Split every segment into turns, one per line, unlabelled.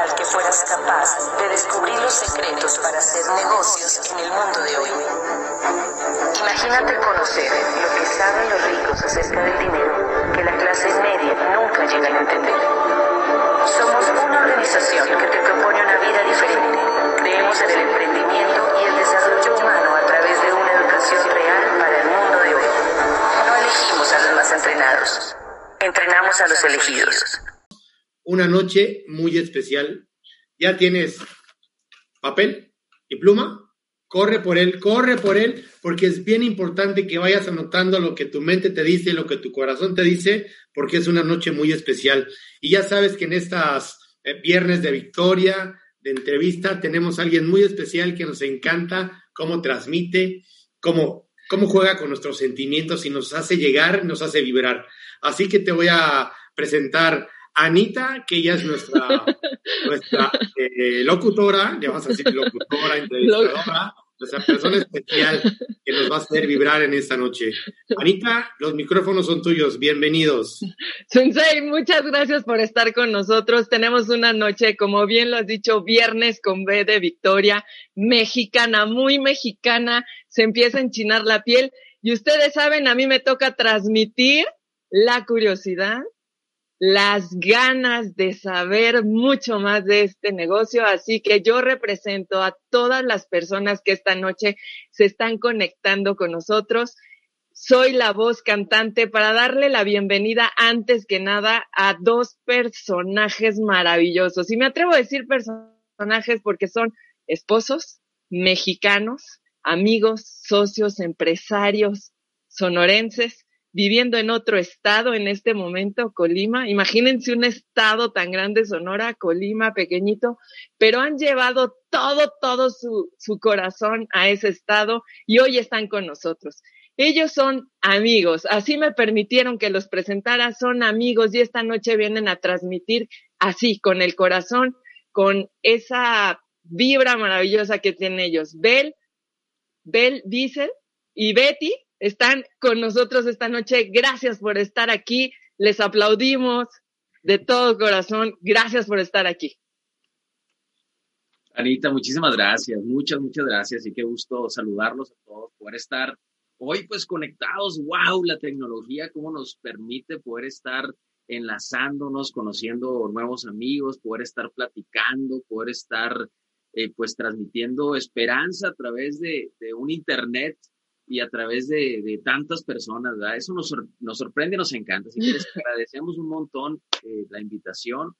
tal que fueras capaz de descubrir los secretos para hacer negocios en el mundo de hoy. Imagínate conocer lo que saben los ricos acerca del dinero que la clase media nunca llega a entender. Somos una organización que te propone una vida diferente. Creemos en el emprendimiento y el desarrollo humano a través de una educación real para el mundo de hoy. No elegimos a los más entrenados, entrenamos a los elegidos
una noche muy especial. Ya tienes papel y pluma. Corre por él, corre por él, porque es bien importante que vayas anotando lo que tu mente te dice, lo que tu corazón te dice, porque es una noche muy especial. Y ya sabes que en estas eh, viernes de victoria, de entrevista, tenemos a alguien muy especial que nos encanta cómo transmite, cómo, cómo juega con nuestros sentimientos y nos hace llegar, nos hace vibrar. Así que te voy a presentar Anita, que ella es nuestra, nuestra eh, locutora, le vamos a decir locutora, entrevistadora, nuestra persona especial que nos va a hacer vibrar en esta noche. Anita, los micrófonos son tuyos, bienvenidos.
Sensei, muchas gracias por estar con nosotros. Tenemos una noche, como bien lo has dicho, viernes con B de Victoria, mexicana, muy mexicana, se empieza a enchinar la piel y ustedes saben, a mí me toca transmitir la curiosidad, las ganas de saber mucho más de este negocio. Así que yo represento a todas las personas que esta noche se están conectando con nosotros. Soy la voz cantante para darle la bienvenida antes que nada a dos personajes maravillosos. Y me atrevo a decir personajes porque son esposos mexicanos, amigos, socios, empresarios, sonorenses viviendo en otro estado en este momento, Colima. Imagínense un estado tan grande, Sonora, Colima, pequeñito, pero han llevado todo, todo su, su corazón a ese estado y hoy están con nosotros. Ellos son amigos, así me permitieron que los presentara, son amigos y esta noche vienen a transmitir así, con el corazón, con esa vibra maravillosa que tienen ellos. Bel, Bel Diesel y Betty, están con nosotros esta noche. Gracias por estar aquí. Les aplaudimos de todo corazón. Gracias por estar aquí.
Anita, muchísimas gracias, muchas, muchas gracias y qué gusto saludarlos a todos, poder estar hoy pues conectados. ¡Wow! La tecnología, cómo nos permite poder estar enlazándonos, conociendo nuevos amigos, poder estar platicando, poder estar eh, pues transmitiendo esperanza a través de, de un Internet y a través de, tantas personas, ¿verdad? Eso nos, nos sorprende, nos encanta. Así que les agradecemos un montón eh, la invitación.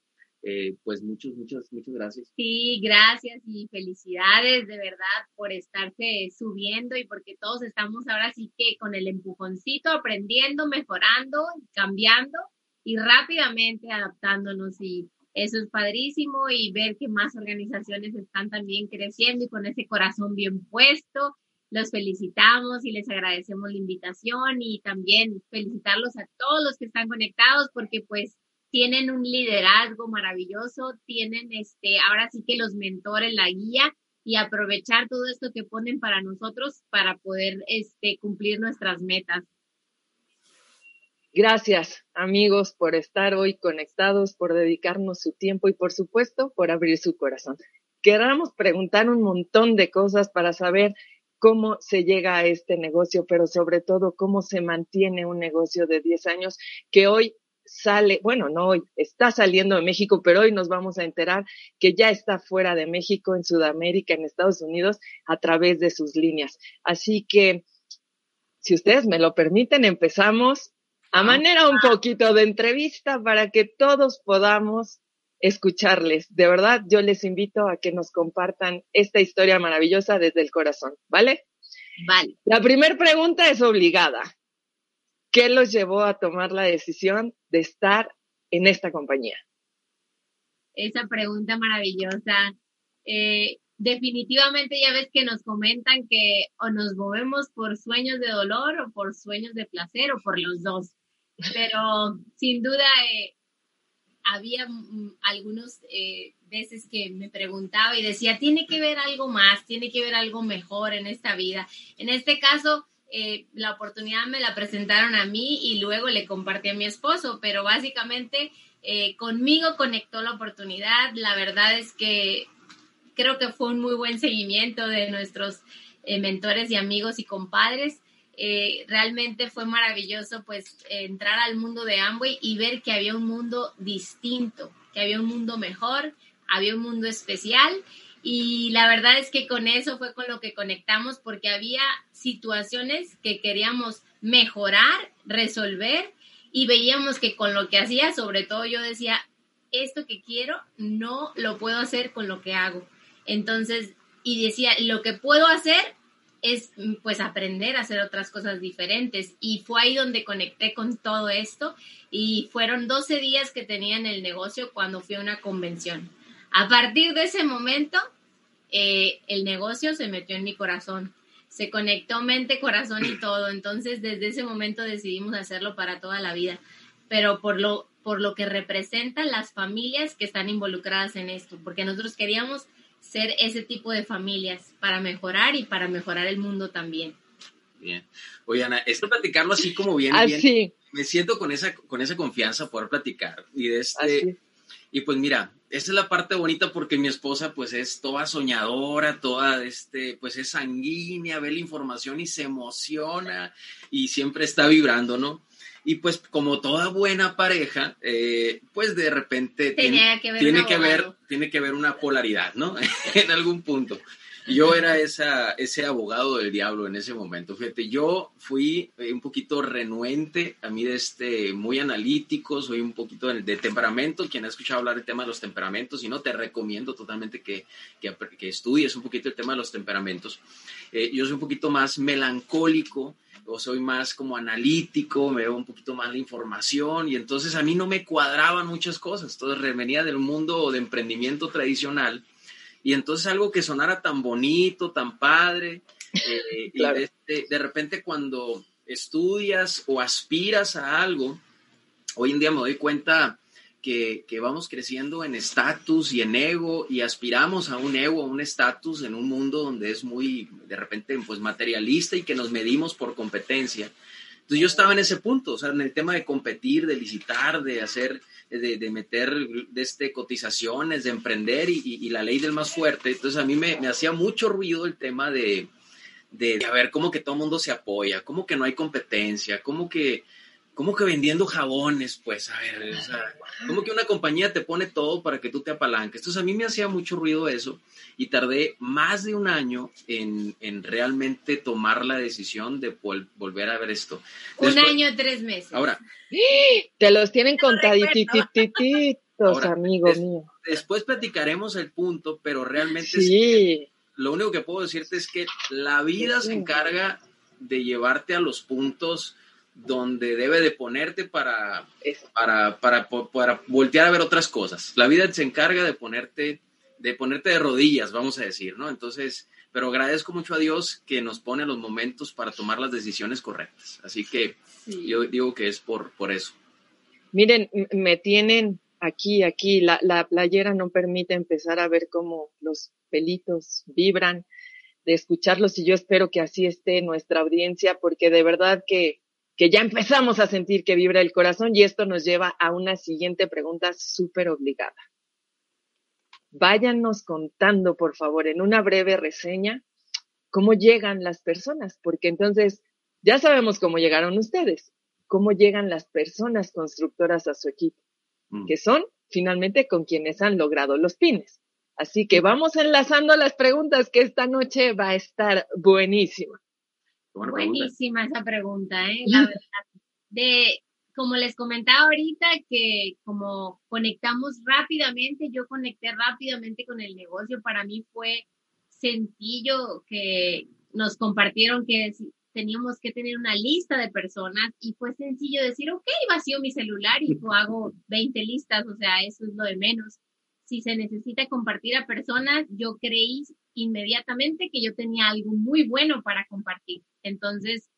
Eh, pues muchas, muchas, muchas gracias.
Sí, gracias y felicidades de verdad por estarse subiendo y porque todos estamos ahora sí que con el empujoncito, aprendiendo, mejorando, cambiando y rápidamente adaptándonos y eso es padrísimo y ver que más organizaciones están también creciendo y con ese corazón bien puesto los felicitamos y les agradecemos la invitación y también felicitarlos a todos los que están conectados porque pues tienen un liderazgo maravilloso, tienen este, ahora sí que los mentores, la guía y aprovechar todo esto que ponen para nosotros para poder este, cumplir nuestras metas.
Gracias, amigos, por estar hoy conectados, por dedicarnos su tiempo y, por supuesto, por abrir su corazón. Queramos preguntar un montón de cosas para saber cómo se llega a este negocio, pero sobre todo cómo se mantiene un negocio de 10 años que hoy sale, bueno, no hoy, está saliendo de México, pero hoy nos vamos a enterar que ya está fuera de México, en Sudamérica, en Estados Unidos, a través de sus líneas. Así que, si ustedes me lo permiten, empezamos a manera un poquito de entrevista para que todos podamos escucharles. De verdad, yo les invito a que nos compartan esta historia maravillosa desde el corazón, ¿vale?
Vale.
La primera pregunta es obligada. ¿Qué los llevó a tomar la decisión de estar en esta compañía?
Esa pregunta maravillosa. Eh, definitivamente ya ves que nos comentan que o nos movemos por sueños de dolor o por sueños de placer o por los dos. Pero sin duda eh, había mm, algunas eh, veces que me preguntaba y decía, tiene que ver algo más, tiene que ver algo mejor en esta vida. En este caso, eh, la oportunidad me la presentaron a mí y luego le compartí a mi esposo, pero básicamente Eh, conmigo conectó la oportunidad. La verdad es que creo que fue un muy buen seguimiento de nuestros mentores y amigos y compadres. Eh, realmente fue maravilloso pues entrar al mundo de Amway y ver que había un mundo distinto, que había un mundo mejor, había un mundo especial y la verdad es que con eso fue con lo que conectamos porque había situaciones que queríamos mejorar, resolver y veíamos que con lo que hacía, sobre todo yo decía, esto que quiero no lo puedo hacer con lo que hago. Entonces, y decía, lo que puedo hacer es pues aprender a hacer otras cosas diferentes. Y fue ahí donde conecté con todo esto y fueron 12 días que tenía en el negocio cuando fui a una convención. A partir de ese momento, eh, el negocio se metió en mi corazón. Se conectó mente, corazón y todo. Entonces, desde ese momento decidimos hacerlo para toda la vida. Pero por lo, por lo que representan las familias que están involucradas en esto, porque nosotros queríamos ser ese tipo de familias para mejorar y para mejorar el mundo también.
Bien. Oye, Ana, esto platicarlo así como bien,
bien.
Me siento con esa, con esa confianza poder platicar. Y de este. Y pues mira, esta es la parte bonita porque mi esposa pues es toda soñadora, toda este, pues es sanguínea, ve la información y se emociona y siempre está vibrando, ¿no? Y pues como toda buena pareja, eh, pues de repente tiene, que, ver, tiene que ver, tiene que ver una polaridad, ¿no? en algún punto. Yo era esa, ese abogado del diablo en ese momento. Fíjate, yo fui eh, un poquito renuente, a mí de este, muy analítico, soy un poquito de, temperamento. Quien ha escuchado hablar del tema de los temperamentos, y no, te recomiendo totalmente que, que, estudies un poquito el tema de los temperamentos. Eh, yo soy un poquito más melancólico, o soy más como analítico, me veo un poquito más la información y entonces a mí no me cuadraban muchas cosas. Entonces venía del mundo de emprendimiento tradicional y entonces algo que sonara tan bonito, tan padre, eh, y de, de, repente cuando estudias o aspiras a algo, hoy en día me doy cuenta que, que vamos creciendo en estatus y en ego y aspiramos a un ego, a un estatus en un mundo donde es muy, de repente, pues materialista y que nos medimos por competencia. Entonces yo estaba en ese punto, o sea, en el tema de competir, de licitar, de hacer, de, de meter de este, cotizaciones, de emprender y, y, la ley del más fuerte. Entonces a mí me, me hacía mucho ruido el tema de, de, a ver, cómo que todo el mundo se apoya, cómo que no hay competencia, cómo que, cómo que vendiendo jabones, pues, a ver, o sea, como que una compañía te pone todo para que tú te apalanques. Entonces a mí me hacía mucho ruido eso y tardé más de un año en, en realmente tomar la decisión de volver a ver esto.
un año, tres meses.
Ahora.
Te los tienen contadititos, amigo mío.
Después platicaremos el punto, pero realmente
sí.
lo único que puedo decirte es que la vida se encarga de llevarte a los puntos donde debe de ponerte para, para, para, para, voltear a ver otras cosas. La vida se encarga de ponerte, de ponerte de rodillas, vamos a decir, ¿no? Entonces, pero agradezco mucho a Dios que nos pone los momentos para tomar las decisiones correctas. Así que yo digo que es por, por eso.
Miren, me tienen aquí, aquí, la, la playera no permite empezar a ver cómo los pelitos vibran de escucharlos y yo espero que así esté nuestra audiencia porque de verdad que que ya empezamos a sentir que vibra el corazón y esto nos lleva a una siguiente pregunta súper obligada. Váyanos contando, por favor, en una breve reseña, cómo llegan las personas, porque entonces ya sabemos cómo llegaron ustedes, cómo llegan las personas constructoras a su equipo, mm. que son finalmente con quienes han logrado los pines. Así que vamos enlazando las preguntas que esta noche va a estar buenísima.
Buenísima esa pregunta, ¿eh? La verdad. De, como les comentaba ahorita, que como conectamos rápidamente, yo conecté rápidamente con el negocio, para mí fue sencillo que nos compartieron que teníamos que tener una lista de personas y fue sencillo decir, ok, vacío mi celular y hago 20 listas, o sea, eso es lo de menos. Si se necesita compartir a personas, yo creí inmediatamente que yo tenía algo muy bueno para compartir. Entonces,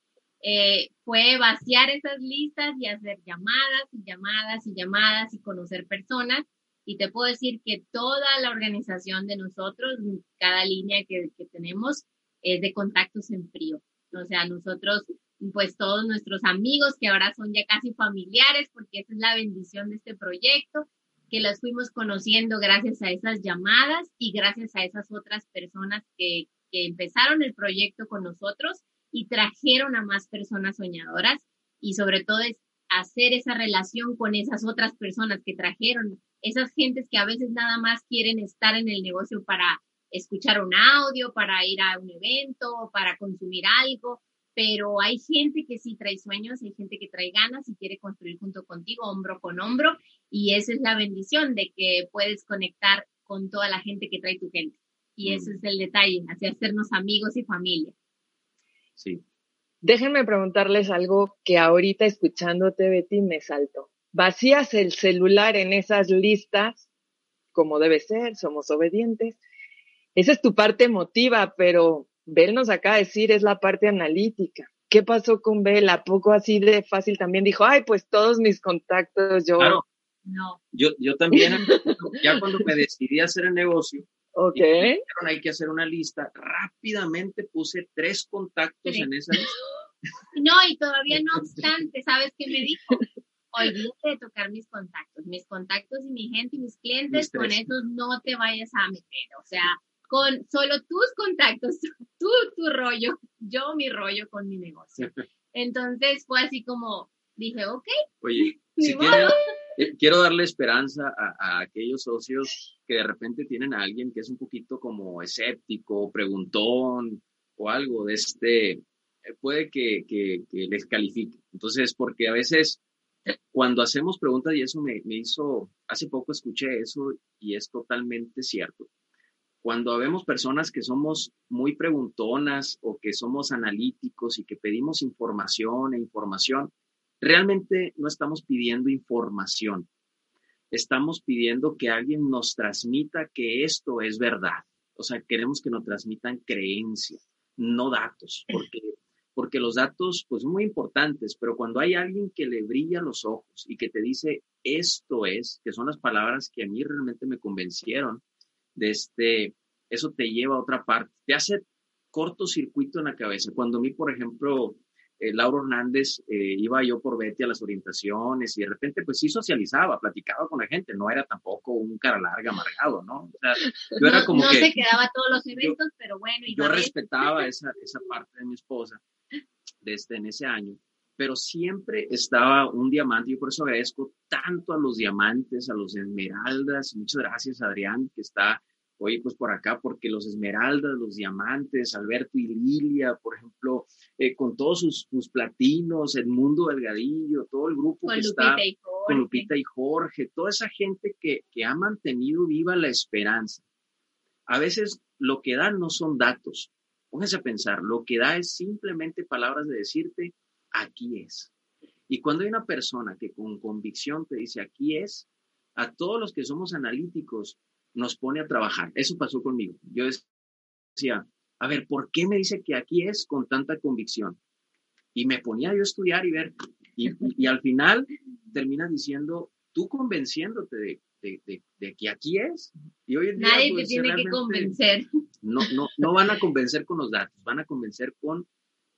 eh, fue vaciar esas listas y hacer llamadas y llamadas y llamadas y conocer personas. Y te puedo decir que toda la organización de nosotros, cada línea que, que tenemos, es de contactos en frío. O sea, nosotros pues todos nuestros amigos que ahora son ya casi familiares, porque esa es la bendición de este proyecto, que los fuimos conociendo gracias a esas llamadas y gracias a esas otras personas que, que empezaron el proyecto con nosotros y trajeron a más personas soñadoras y sobre todo es hacer esa relación con esas otras personas que trajeron, esas gentes que a veces nada más quieren estar en el negocio para escuchar un audio, para ir a un evento, para consumir algo, pero hay gente que sí trae sueños, hay gente que trae ganas y quiere construir junto contigo, hombro con hombro, y esa es la bendición de que puedes conectar con toda la gente que trae tu gente. Y ese mm. es el detalle, así hacernos amigos y familia.
Sí.
Déjenme preguntarles algo que ahorita escuchándote, Betty, me saltó. Vacías el celular en esas listas, como debe ser, somos obedientes. Esa es tu parte emotiva, pero Bel nos acaba de decir es la parte analítica. ¿Qué pasó con Bel? ¿A poco así de fácil también dijo, ay, pues todos mis contactos, yo...
Claro. No. Yo, yo también, ya cuando me decidí a hacer el negocio,
Ok.
hay que hacer una lista. Rápidamente puse tres contactos en esa lista.
No, y todavía no obstante, ¿sabes qué me dijo? Olvídate de tocar mis contactos. Mis contactos y mi gente y mis clientes, con esos no te vayas a meter. O sea, con solo tus contactos, tú tu rollo, yo mi rollo con mi negocio. Entonces fue así como dije, ok.
Oye, si eh, quiero darle esperanza a, aquellos socios que de repente tienen a alguien que es un poquito como escéptico, preguntón o algo de este, eh, puede que, les califique. Entonces, porque a veces cuando hacemos preguntas, y eso me, me, hizo, hace poco escuché eso y es totalmente cierto. Cuando vemos personas que somos muy preguntonas o que somos analíticos y que pedimos información e información, realmente no estamos pidiendo información, estamos pidiendo que alguien nos transmita que esto es verdad. O sea, queremos que nos transmitan creencia, no datos, porque, porque los datos pues son muy importantes, pero cuando hay alguien que le brilla los ojos y que te dice esto es, que son las palabras que a mí realmente me convencieron de este, eso te lleva a otra parte, te hace cortocircuito en la cabeza. Cuando a mí, por ejemplo, eh, Lauro Hernández, eh, iba yo por Betty a las orientaciones y de repente pues sí socializaba, platicaba con la gente, no era tampoco un cara larga amargado, ¿no? O sea,
yo era como no que... No se quedaba todos los eventos, pero bueno.
yo respetaba esa, esa parte de mi esposa desde este, en ese año, pero siempre estaba un diamante, yo por eso agradezco tanto a los diamantes, a los esmeraldas, muchas gracias Adrián, que está Oye, pues por acá, porque los esmeraldas, los diamantes, Alberto y Lilia, por ejemplo, eh, con todos sus, platinos, el mundo delgadillo, todo el grupo que está con Lupita y Jorge, toda esa gente que, que ha mantenido viva la esperanza. A veces lo que da no son datos. Póngase a pensar, lo que da es simplemente palabras de decirte, aquí es. Y cuando hay una persona que con convicción te dice, aquí es, a todos los que somos analíticos, nos pone a trabajar. Eso pasó conmigo. Yo decía, a ver, ¿por qué me dice que aquí es con tanta convicción? Y me ponía yo a estudiar y ver. Y, al final terminas diciendo, tú convenciéndote de, de, que aquí es. Y hoy
Nadie te pues, tiene que convencer.
No, no, no van a convencer con los datos, van a convencer con,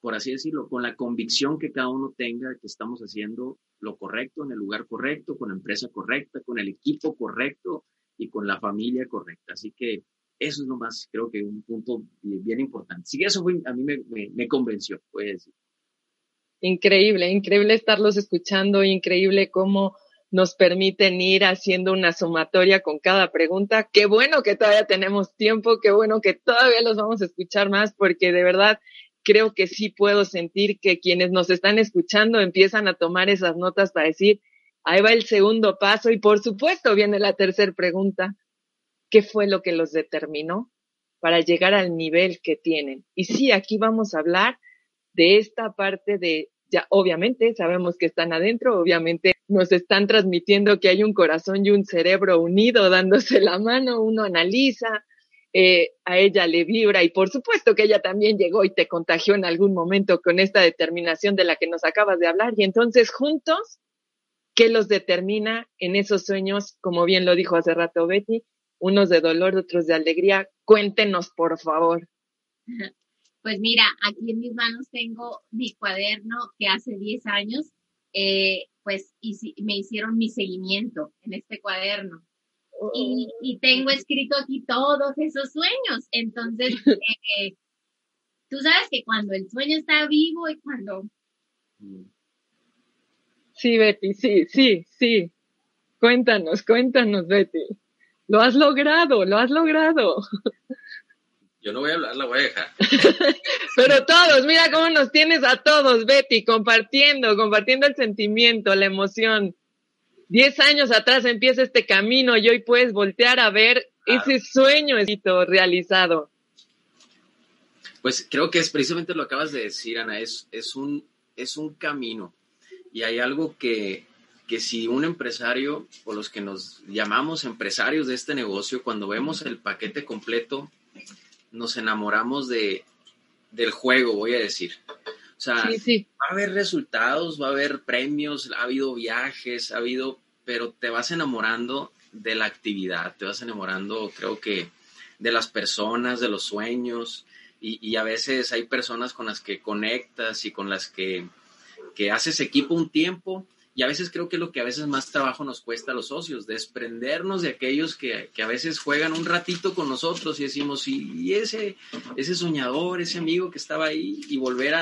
por así decirlo, con la convicción que cada uno tenga que estamos haciendo lo correcto en el lugar correcto, con la empresa correcta, con el equipo correcto, y con la familia correcta. Así que eso es lo más, creo que un punto bien, importante. Sí, eso a mí me, me, convenció, puede decir.
Increíble, increíble estarlos escuchando, increíble cómo nos permiten ir haciendo una sumatoria con cada pregunta. Qué bueno que todavía tenemos tiempo, qué bueno que todavía los vamos a escuchar más, porque de verdad creo que sí puedo sentir que quienes nos están escuchando empiezan a tomar esas notas para decir, Ahí va el segundo paso y por supuesto viene la tercera pregunta. ¿Qué fue lo que los determinó para llegar al nivel que tienen? Y sí, aquí vamos a hablar de esta parte de, ya obviamente sabemos que están adentro, obviamente nos están transmitiendo que hay un corazón y un cerebro unido dándose la mano, uno analiza, eh, a ella le vibra y por supuesto que ella también llegó y te contagió en algún momento con esta determinación de la que nos acabas de hablar y entonces juntos qué los determina en esos sueños, como bien lo dijo hace rato Betty, unos de dolor, otros de alegría. Cuéntenos, por favor.
Pues mira, aquí en mis manos tengo mi cuaderno que hace 10 años, eh, pues me hicieron mi seguimiento en este cuaderno. Y, y, tengo escrito aquí todos esos sueños. Entonces, eh, tú sabes que cuando el sueño está vivo y cuando...
Sí, Betty, sí, sí, sí. Cuéntanos, cuéntanos, Betty. Lo has logrado, lo has logrado.
Yo no voy a hablar, la voy a dejar.
Pero todos, mira cómo nos tienes a todos, Betty, compartiendo, compartiendo el sentimiento, la emoción. Diez años atrás empieza este camino y hoy puedes voltear a ver ese sueño realizado.
Pues creo que es precisamente lo que acabas de decir, Ana, es, es, un, es un camino. Y hay algo que, que si un empresario o los que nos llamamos empresarios de este negocio, cuando vemos el paquete completo, nos enamoramos de, del juego, voy a decir. O sea, va a haber resultados, va a haber premios, ha habido viajes, ha habido, pero te vas enamorando de la actividad, te vas enamorando, creo que, de las personas, de los sueños, y, y a veces hay personas con las que conectas y con las que, que haces equipo un tiempo y a veces creo que es lo que a veces más trabajo nos cuesta a los socios, desprendernos de aquellos que, a veces juegan un ratito con nosotros y decimos, y, ese, ese soñador, ese amigo que estaba ahí, y volver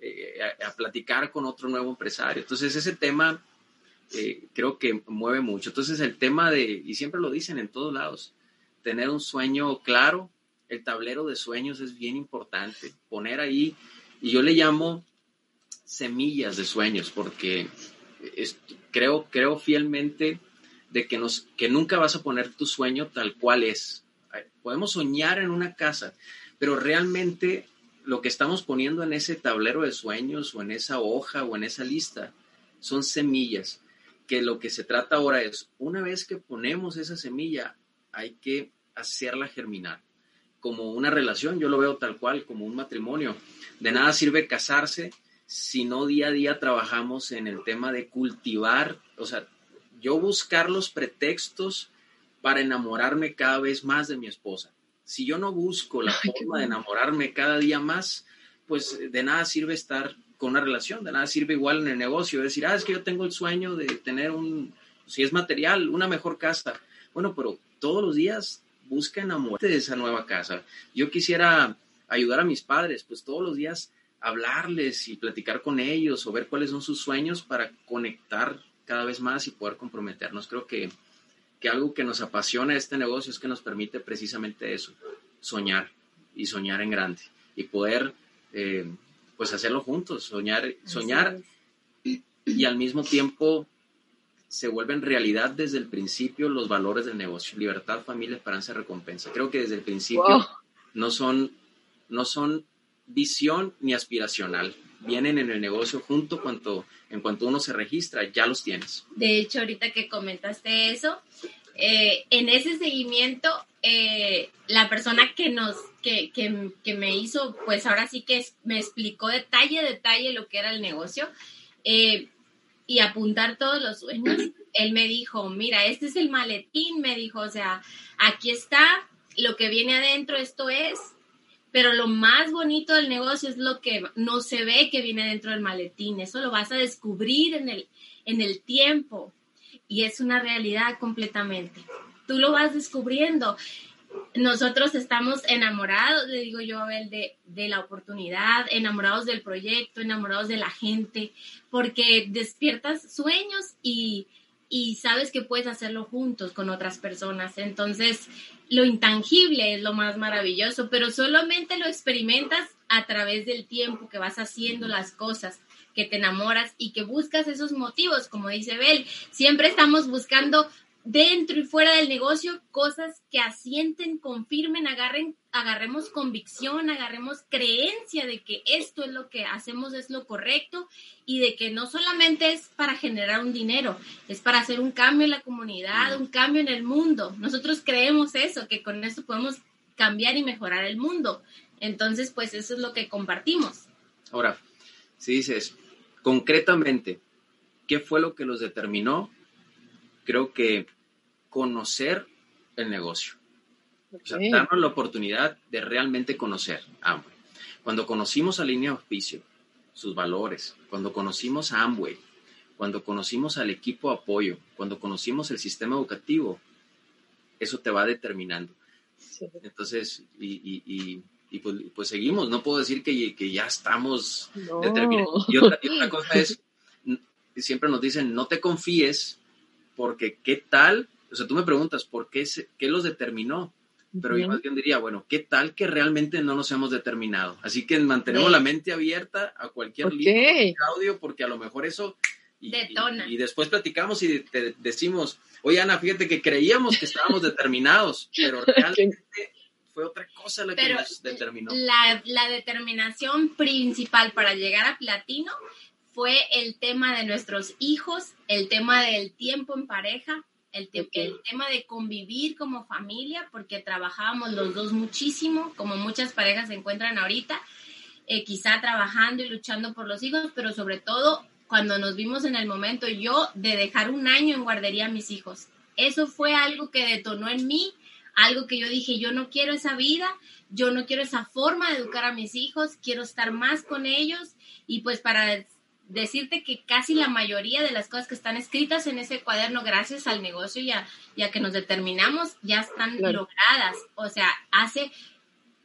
eh, a, a, platicar con otro nuevo empresario. Entonces ese tema eh, creo que mueve mucho. Entonces el tema de, y siempre lo dicen en todos lados, tener un sueño claro, el tablero de sueños es bien importante, poner ahí, y yo le llamo semillas de sueños, porque creo, creo fielmente de que, nos, que nunca vas a poner tu sueño tal cual es. Podemos soñar en una casa, pero realmente lo que estamos poniendo en ese tablero de sueños o en esa hoja o en esa lista son semillas, que lo que se trata ahora es, una vez que ponemos esa semilla, hay que hacerla germinar. Como una relación, yo lo veo tal cual, como un matrimonio. De nada sirve casarse si no día a día trabajamos en el tema de cultivar, o sea, yo buscar los pretextos para enamorarme cada vez más de mi esposa. Si yo no busco la forma de enamorarme cada día más, pues de nada sirve estar con una relación, de nada sirve igual en el negocio, decir, ah, es que yo tengo el sueño de tener un, si es material, una mejor casa. Bueno, pero todos los días busca enamorarte de esa nueva casa. Yo quisiera ayudar a mis padres, pues todos los días hablarles y platicar con ellos o ver cuáles son sus sueños para conectar cada vez más y poder comprometernos. Creo que, que algo que nos apasiona este negocio es que nos permite precisamente eso, soñar y soñar en grande y poder eh, pues hacerlo juntos, soñar, soñar y, y, al mismo tiempo se vuelven realidad desde el principio los valores del negocio, libertad, familia, esperanza, recompensa. Creo que desde el principio no son no son visión ni aspiracional. Vienen en el negocio junto cuanto, en cuanto uno se registra, ya los tienes.
De hecho, ahorita que comentaste eso, eh, en ese seguimiento, eh, la persona que nos, que, que, que, me hizo, pues ahora sí que me explicó detalle, detalle lo que era el negocio eh, y apuntar todos los sueños. Él me dijo, mira, este es el maletín, me dijo, o sea, aquí está lo que viene adentro, esto es, pero lo más bonito del negocio es lo que no se ve que viene dentro del maletín. Eso lo vas a descubrir en el, en el tiempo y es una realidad completamente. Tú lo vas descubriendo. Nosotros estamos enamorados, le digo yo a Abel, de, de la oportunidad, enamorados del proyecto, enamorados de la gente, porque despiertas sueños y, y sabes que puedes hacerlo juntos con otras personas. Entonces, lo intangible es lo más maravilloso, pero solamente lo experimentas a través del tiempo que vas haciendo las cosas, que te enamoras y que buscas esos motivos, como dice Bel. Siempre estamos buscando dentro y fuera del negocio cosas que asienten, confirmen, agarren, agarremos convicción, agarremos creencia de que esto es lo que hacemos es lo correcto y de que no solamente es para generar un dinero, es para hacer un cambio en la comunidad, un cambio en el mundo. Nosotros creemos eso, que con eso podemos cambiar y mejorar el mundo. Entonces, pues eso es lo que compartimos.
Ahora, si dices, concretamente, ¿qué fue lo que los determinó creo que conocer el negocio. O sea, darnos la oportunidad de realmente conocer. Cuando conocimos a Línea Auspicio, sus valores, cuando conocimos a Amway, cuando conocimos al equipo de apoyo, cuando conocimos el sistema educativo, eso te va determinando. Entonces, y, pues, pues, seguimos, no puedo decir que, que ya estamos determinados. Y otra, cosa es, siempre nos dicen, no te confíes, porque qué tal, o sea, tú me preguntas, ¿por qué, qué los determinó? Pero yo más bien diría, bueno, ¿qué tal que realmente no nos hemos determinado? Así que mantenemos la mente abierta a cualquier okay. audio, porque a lo mejor eso y, Y, después platicamos y te decimos, oye Ana, fíjate que creíamos que estábamos determinados, pero realmente fue otra cosa la que nos determinó.
La, la determinación principal para llegar a platino fue el tema de nuestros hijos, el tema del tiempo en pareja, el, el, tema de convivir como familia, porque trabajábamos los dos muchísimo, como muchas parejas se encuentran ahorita, eh, quizá trabajando y luchando por los hijos, pero sobre todo cuando nos vimos en el momento yo de dejar un año en guardería a mis hijos. Eso fue algo que detonó en mí, algo que yo dije, yo no quiero esa vida, yo no quiero esa forma de educar a mis hijos, quiero estar más con ellos y pues para decirte que casi la mayoría de las cosas que están escritas en ese cuaderno, gracias al negocio ya, ya que nos determinamos, ya están logradas. O sea, hace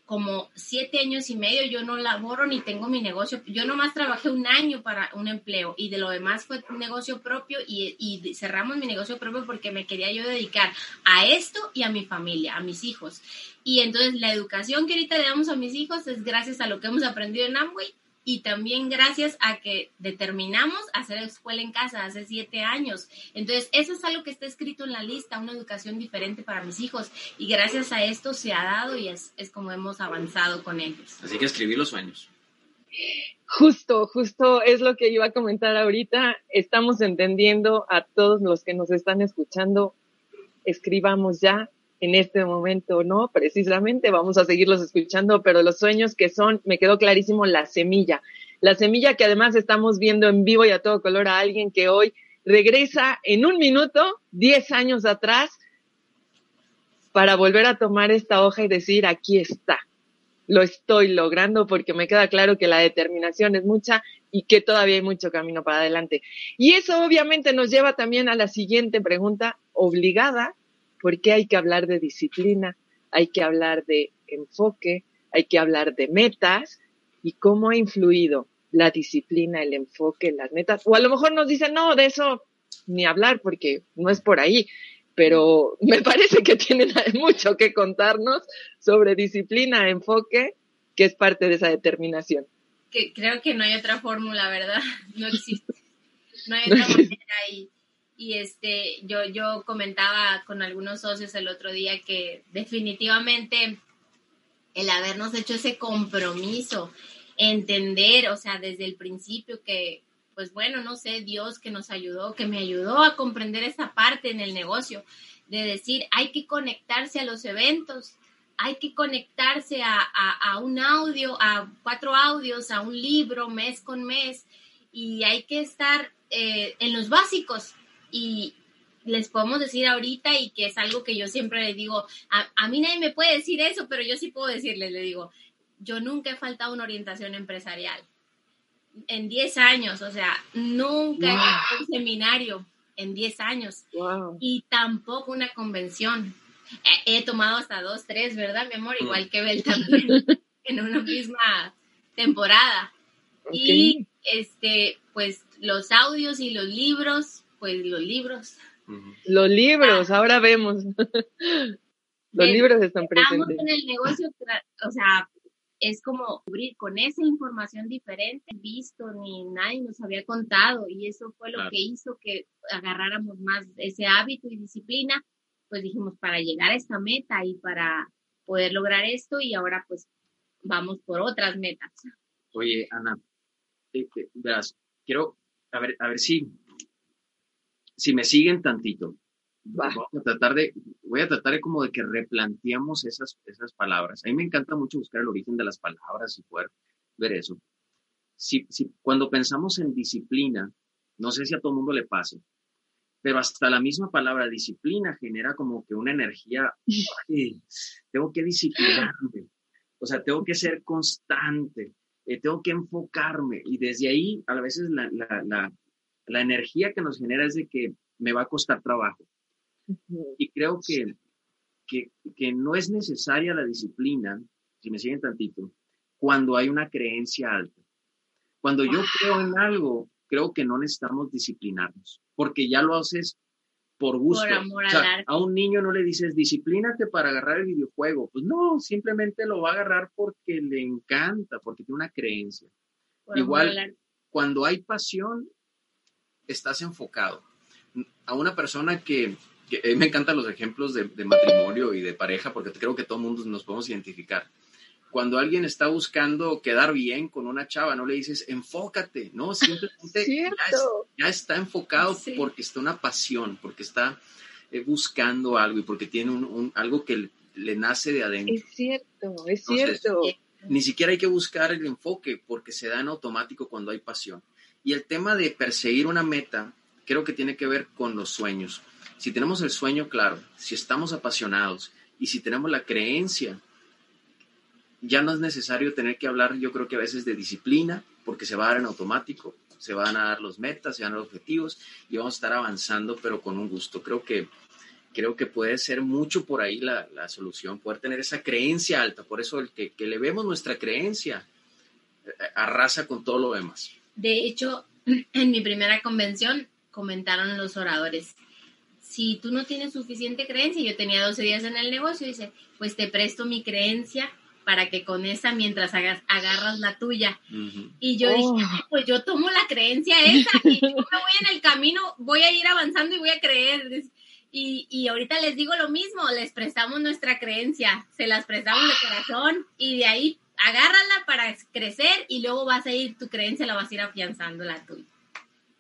como siete años y medio yo no laboro ni tengo mi negocio. Yo nomás trabajé un año para un empleo y de lo demás fue un negocio propio y, y, cerramos mi negocio propio porque me quería yo dedicar a esto y a mi familia, a mis hijos. Y entonces la educación que ahorita le damos a mis hijos es gracias a lo que hemos aprendido en Amway y también gracias a que determinamos hacer escuela en casa hace siete años. Entonces, eso es algo que está escrito en la lista, una educación diferente para mis hijos. Y gracias a esto se ha dado y es, es como hemos avanzado con ellos.
Así que escribí los sueños.
Justo, justo es lo que iba a comentar ahorita. Estamos entendiendo a todos los que nos están escuchando. Escribamos ya en este momento, ¿no? Precisamente vamos a seguirlos escuchando, pero los sueños que son, me quedó clarísimo la semilla. La semilla que además estamos viendo en vivo y a todo color a alguien que hoy regresa en un minuto, diez años atrás, para volver a tomar esta hoja y decir, aquí está. Lo estoy logrando porque me queda claro que la determinación es mucha y que todavía hay mucho camino para adelante. Y eso obviamente nos lleva también a la siguiente pregunta obligada, porque hay que hablar de disciplina, hay que hablar de enfoque, hay que hablar de metas y cómo ha influido la disciplina, el enfoque, las metas. O a lo mejor nos dicen, no, de eso ni hablar porque no es por ahí, pero me parece que tienen mucho que contarnos sobre disciplina, enfoque, que es parte de esa determinación.
Que creo que no hay otra fórmula, ¿verdad? No existe. No hay otra manera ahí. Y este, yo, yo comentaba con algunos socios el otro día que definitivamente el habernos hecho ese compromiso, entender, o sea, desde el principio que, pues bueno, no sé, Dios que nos ayudó, que me ayudó a comprender esa parte en el negocio, de decir, hay que conectarse a los eventos, hay que conectarse a, a, un audio, a cuatro audios, a un libro mes con mes, y hay que estar eh, en los básicos, y les podemos decir ahorita y que es algo que yo siempre le digo, a, mí nadie me puede decir eso, pero yo sí puedo decirles, le digo, yo nunca he faltado una orientación empresarial. En 10 años, o sea, nunca he hecho un seminario en 10 años. Y tampoco una convención. He, tomado hasta dos, tres, ¿verdad, mi amor? Igual que Bel también, en una misma temporada. Y este, pues los audios y los libros, pues los libros.
Los libros, ahora vemos. los libros están presentes.
Estamos en el negocio, o sea, es como cubrir con esa información diferente, visto ni nadie nos había contado y eso fue lo que hizo que agarráramos más ese hábito y disciplina, pues dijimos para llegar a esta meta y para poder lograr esto y ahora pues vamos por otras metas.
Oye, Ana, eh, eh, verás, quiero a ver, a ver si si me siguen tantito, a tratar de, voy a tratar de como de que replanteamos esas, esas palabras. A mí me encanta mucho buscar el origen de las palabras y poder ver eso. Si, si, cuando pensamos en disciplina, no sé si a todo el mundo le pase, pero hasta la misma palabra disciplina genera como que una energía, tengo que disciplinarme, O sea, tengo que ser constante, eh, tengo que enfocarme y desde ahí a veces la, la, la, energía que nos genera es de que me va a costar trabajo. Y creo que, que, que no es necesaria la disciplina, si me siguen tantito, cuando hay una creencia alta. Cuando yo creo en algo, creo que no necesitamos disciplinarnos, porque ya lo haces por gusto. a un niño no le dices, disciplínate para agarrar el videojuego. Pues no, simplemente lo va a agarrar porque le encanta, porque tiene una creencia. Igual, cuando hay pasión, estás enfocado. A una persona que, me encantan los ejemplos de, de, matrimonio y de pareja, porque creo que todo el mundo nos podemos identificar cuando alguien está buscando quedar bien con una chava, no le dices enfócate, no, simplemente ya, está enfocado porque está una pasión, porque está eh, buscando algo y porque tiene un, algo que le, nace de adentro.
Es cierto, es cierto.
Ni siquiera hay que buscar el enfoque porque se da en automático cuando hay pasión. Y el tema de perseguir una meta, creo que tiene que ver con los sueños. Si tenemos el sueño claro, si estamos apasionados y si tenemos la creencia ya no es necesario tener que hablar, yo creo que a veces de disciplina, porque se va a dar en automático, se van a dar los metas, se van a dar los objetivos y vamos a estar avanzando, pero con un gusto. Creo que, creo que puede ser mucho por ahí la, solución, poder tener esa creencia alta. Por eso el que, que le vemos nuestra creencia eh, arrasa con todo lo demás.
De hecho, en mi primera convención comentaron los oradores, si tú no tienes suficiente creencia, yo tenía 12 días en el negocio, dice, pues te presto mi creencia para que con esa mientras hagas, agarras la tuya. Y yo dije, oh. pues yo tomo la creencia esa y yo me voy en el camino, voy a ir avanzando y voy a creer. Y, y ahorita les digo lo mismo, les prestamos nuestra creencia, se las prestamos de corazón y de ahí agárrala para crecer y luego vas a ir, tu creencia la vas a ir afianzando la tuya.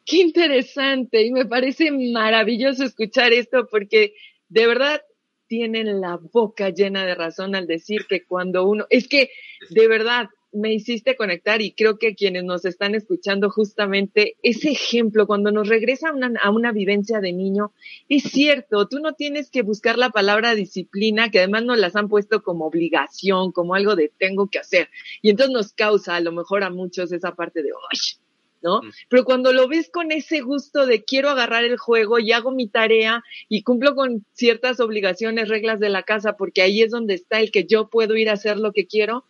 Qué interesante y me parece maravilloso escuchar esto porque de verdad tienen la boca llena de razón al decir que cuando uno, es que de verdad me hiciste conectar y creo que quienes nos están escuchando justamente ese ejemplo, cuando nos regresa a una, a una vivencia de niño, es cierto, tú no tienes que buscar la palabra disciplina, que además nos las han puesto como obligación, como algo de tengo que hacer. Y entonces nos causa a lo mejor a muchos esa parte de, ¡ay! ¿no? Pero cuando lo ves con ese gusto de quiero agarrar el juego y hago mi tarea y cumplo con ciertas obligaciones, reglas de la casa, porque ahí es donde está el que yo puedo ir a hacer lo que quiero,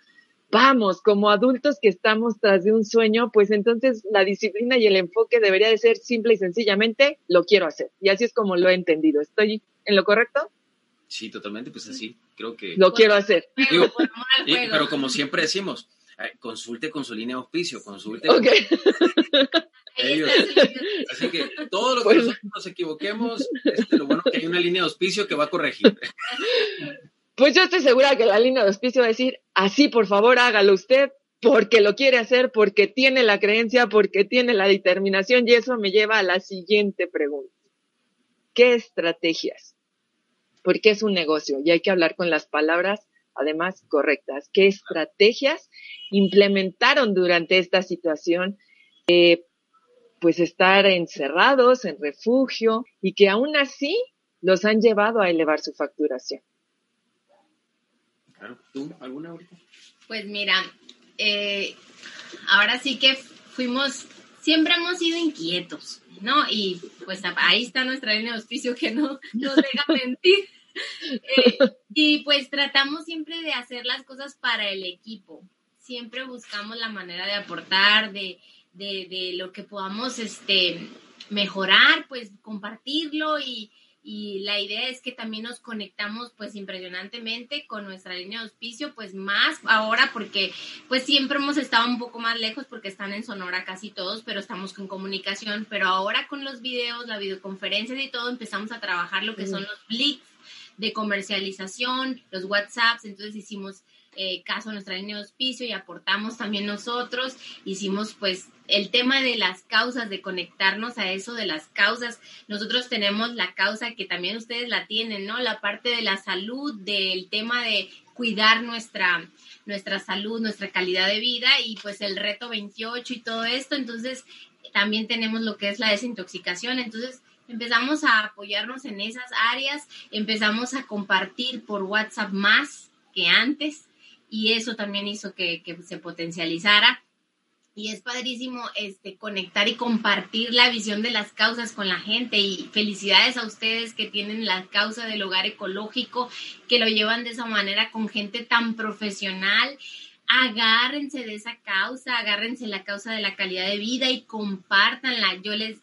vamos, como adultos que estamos tras de un sueño, pues entonces la disciplina y el enfoque debería de ser simple y sencillamente lo quiero hacer. Y así es como lo he entendido. ¿Estoy en lo correcto?
Sí, totalmente, pues así, creo que...
Lo quiero hacer.
pero como siempre decimos, consulte con su línea de auspicio, consulte. ellos. Así que todo lo que pues nosotros nos equivoquemos, este, lo bueno que hay una línea de auspicio que va a corregir.
Pues yo estoy segura que la línea de auspicio va a decir, así por favor hágalo usted, porque lo quiere hacer, porque tiene la creencia, porque tiene la determinación, y eso me lleva a la siguiente pregunta. ¿Qué estrategias? Porque es un negocio y hay que hablar con las palabras además correctas. ¿Qué estrategias implementaron durante esta situación? Eh, pues estar encerrados en refugio y que aún así los han llevado a elevar su facturación.
¿Tú alguna
Pues mira, eh, ahora sí que fuimos, siempre hemos sido inquietos, ¿no? Y pues ahí está nuestra línea de auspicio que no nos deja mentir. Eh, y pues tratamos siempre de hacer las cosas para el equipo. Siempre buscamos la manera de aportar, de, de, de lo que podamos este, mejorar, pues compartirlo y, y la idea es que también nos conectamos pues impresionantemente con nuestra línea de auspicio, pues más ahora porque pues siempre hemos estado un poco más lejos porque están en Sonora casi todos, pero estamos con comunicación, pero ahora con los videos, la videoconferencia y todo empezamos a trabajar lo que son los blitz de comercialización, los WhatsApps, entonces hicimos eh, caso nuestra línea de auspicio y aportamos también nosotros, hicimos pues el tema de las causas, de conectarnos a eso de las causas. Nosotros tenemos la causa que también ustedes la tienen, ¿no? La parte de la salud, del tema de cuidar nuestra, nuestra salud, nuestra calidad de vida y pues el reto 28 y todo esto. Entonces, también tenemos lo que es la desintoxicación. Entonces, empezamos a apoyarnos en esas áreas, empezamos a compartir por WhatsApp más que antes y eso también hizo que, que se potencializara y es padrísimo este conectar y compartir la visión de las causas con la gente y felicidades a ustedes que tienen la causa del hogar ecológico, que lo llevan de esa manera con gente tan profesional. Agárrense de esa causa, agárrense la causa de la calidad de vida y compártanla. Yo les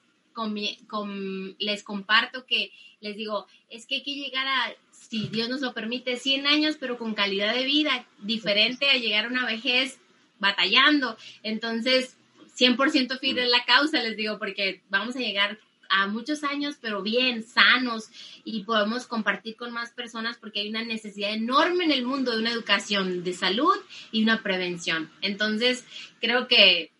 les comparto que les digo, es que hay que llegar a si Dios nos lo permite, 100 años, pero con calidad de vida, diferente a llegar a una vejez batallando. Entonces, 100% fiel la causa, les digo, porque vamos a llegar a muchos años, pero bien, sanos, y podemos compartir con más personas porque hay una necesidad enorme en el mundo de una educación de salud y una prevención. Entonces, creo que